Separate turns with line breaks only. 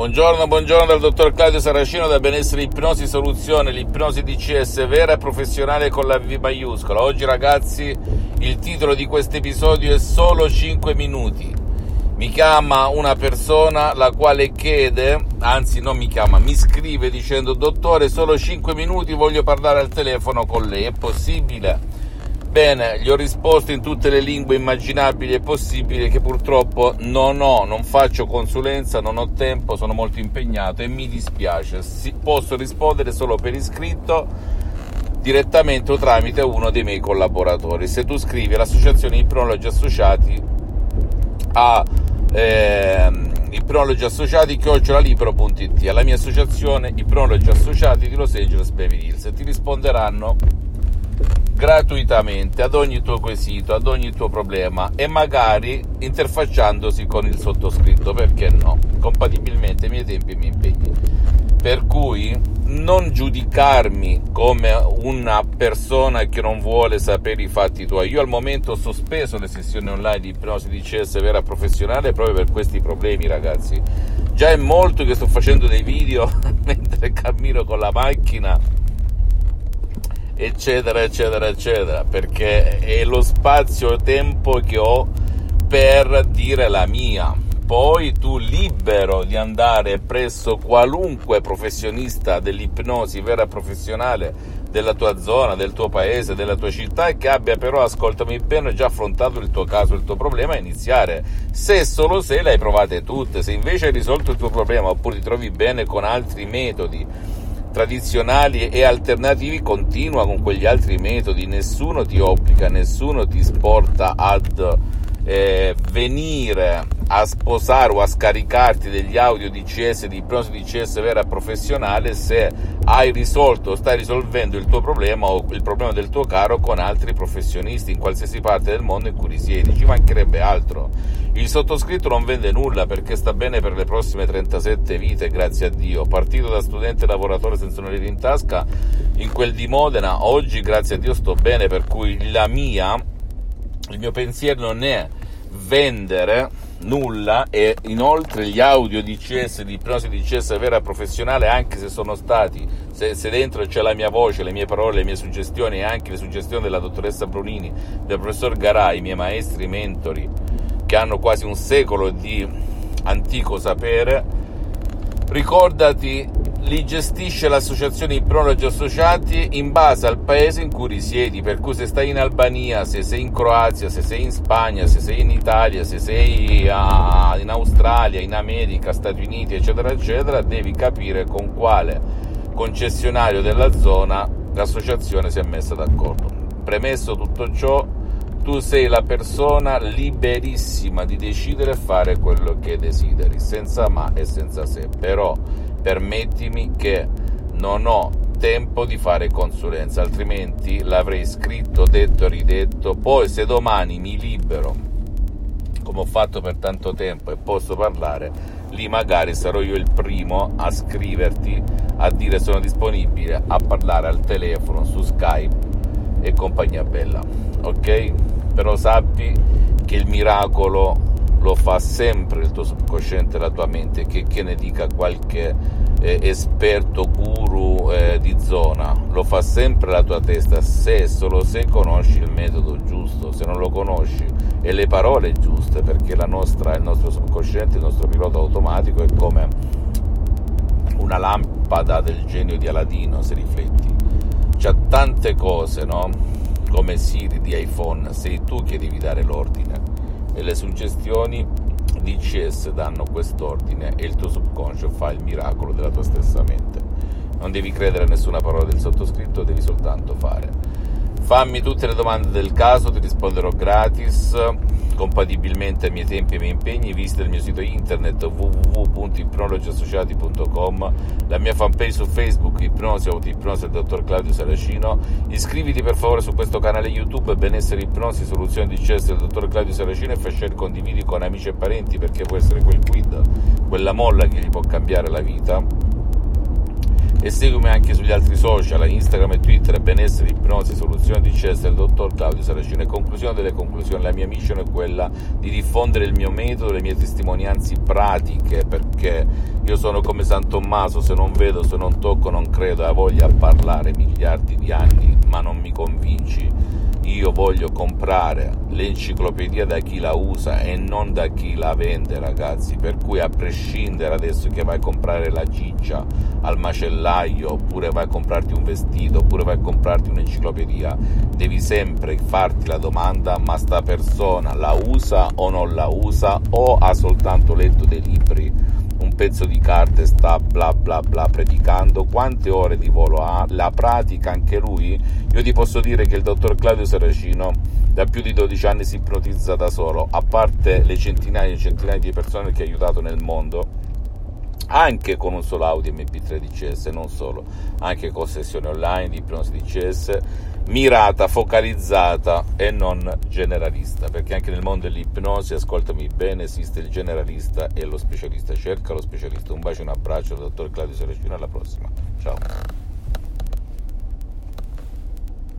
Buongiorno, buongiorno dal dottor Claudio Saracino da Benessere Ipnosi Soluzione, l'ipnosi DCS vera e professionale con la V maiuscola. Oggi ragazzi il titolo di questo episodio è Solo 5 minuti. Mi chiama una persona la quale chiede, anzi non mi chiama, mi scrive dicendo dottore solo 5 minuti voglio parlare al telefono con lei, è possibile? Bene, gli ho risposto in tutte le lingue immaginabili e possibili che purtroppo non ho, non faccio consulenza, non ho tempo, sono molto impegnato e mi dispiace. Si, posso rispondere solo per iscritto direttamente o tramite uno dei miei collaboratori. Se tu scrivi all'associazione Ipnologi Associati a eh, Ipnologi Associati chiocciolalibero.it alla mia associazione Ipnologi Associati di Los Angeles Beverly Hills ti risponderanno gratuitamente ad ogni tuo quesito, ad ogni tuo problema e magari interfacciandosi con il sottoscritto, perché no? Compatibilmente ai miei tempi e ai miei impegni. Per cui non giudicarmi come una persona che non vuole sapere i fatti tuoi. Io al momento ho sospeso le sessioni online di ipnosi di CS vera professionale proprio per questi problemi, ragazzi. Già è molto che sto facendo dei video mentre cammino con la macchina eccetera, eccetera, eccetera, perché è lo spazio-tempo che ho per dire la mia. Poi tu libero di andare presso qualunque professionista dell'ipnosi vera professionale della tua zona, del tuo paese, della tua città e che abbia però, ascoltami bene, già affrontato il tuo caso, il tuo problema, iniziare. Se solo se le hai provate tutte, se invece hai risolto il tuo problema oppure ti trovi bene con altri metodi tradizionali e alternativi continua con quegli altri metodi, nessuno ti obbliga, nessuno ti sporta ad eh, venire a sposare o a scaricarti degli audio DCS di ipnosi DCS vera professionale se hai risolto o stai risolvendo il tuo problema o il problema del tuo caro con altri professionisti in qualsiasi parte del mondo in cui risiedi, ci mancherebbe altro. Il sottoscritto non vende nulla perché sta bene per le prossime 37 vite, grazie a Dio. Partito da studente lavoratore senza un lire in tasca in quel di Modena, oggi grazie a Dio sto bene, per cui la mia, il mio pensiero non è vendere nulla e inoltre gli audio di CS, di ipnosi di CS vera professionale, anche se sono stati, se, se, dentro c'è la mia voce, le mie parole, le mie suggestioni e anche le suggestioni della dottoressa Brunini, del professor Garai, i miei maestri, mentori, che hanno quasi un secolo di antico sapere, ricordati li gestisce l'associazione Ipnologi Associati in base al paese in cui risiedi, per cui se stai in Albania, se sei in Croazia, se sei in Spagna, se sei in Italia, se sei a, in Australia, in America, Stati Uniti, eccetera, eccetera, devi capire con quale concessionario della zona l'associazione si è messa d'accordo. Premesso tutto ciò, tu sei la persona liberissima di decidere e fare quello che desideri, senza ma e senza se, però permettimi che non ho tempo di fare consulenza, altrimenti l'avrei scritto, detto ridetto. Poi se domani mi libero, come ho fatto per tanto tempo, e posso parlare, lì magari sarò io il primo a scriverti, a dire sono disponibile a parlare al telefono, su Skype e compagnia bella. Ok? Però sappi che il miracolo lo fa sempre il tuo subconsciente, la tua mente, che, che ne dica qualche eh, esperto guru eh, di zona, lo fa sempre la tua testa, se solo se conosci il metodo giusto, se non lo conosci e le parole giuste, perché nostra, il nostro subconsciente, il nostro pilota automatico è come una lampada del genio di Aladino, se rifletti. C'ha tante cose, no? Come Siri di iPhone, sei tu che devi dare l'ordine e le suggestioni DCS danno quest'ordine e il tuo subconscio fa il miracolo della tua stessa mente. Non devi credere a nessuna parola del sottoscritto, devi soltanto fare. Fammi tutte le domande del caso, ti risponderò gratis, compatibilmente ai miei tempi e ai miei impegni. Visita il mio sito internet www.ipnologiassociati.com, la mia fanpage su Facebook, Ipnosi, Autoipnosi del dottor Claudio Saracino. Iscriviti per favore su questo canale YouTube, Benessere Ipnosi, Soluzioni di CS del dottor Claudio Saracino e fai share condividi con amici e parenti perché può essere quel quid, quella molla che gli può cambiare la vita e seguimi anche sugli altri social, Instagram e Twitter, benessere, ipnosi, soluzione di CES del dottor Claudio Saracino. E conclusione delle conclusioni, la mia mission è quella di diffondere il mio metodo, le mie testimonianze pratiche, perché io sono come San Tommaso, se non vedo, se non tocco, non credo, e voglia a parlare miliardi di anni, ma non mi convinci io voglio comprare l'enciclopedia da chi la usa e non da chi la vende, ragazzi. Per cui, a prescindere adesso che vai a comprare la ciccia al macellaio, oppure vai a comprarti un vestito, oppure vai a comprarti un'enciclopedia, devi sempre farti la domanda: ma sta persona la usa o non la usa, o ha soltanto letto dei libri? Un pezzo di carta e sta bla bla bla predicando, quante ore di volo ha, la pratica anche lui, io ti posso dire che il dottor Claudio Saracino da più di 12 anni si ipnotizza da solo, a parte le centinaia e centinaia di persone che ha aiutato nel mondo, anche con un solo Audi MP3 DCS, non solo, anche con sessioni online di ipnosi DCS, mirata, focalizzata e non generalista, perché anche nel mondo dell'ipnosi, ascoltami bene, esiste il generalista e lo specialista, cerca lo specialista. Un bacio e un abbraccio dal dottor Claudio Saracino, alla prossima, ciao.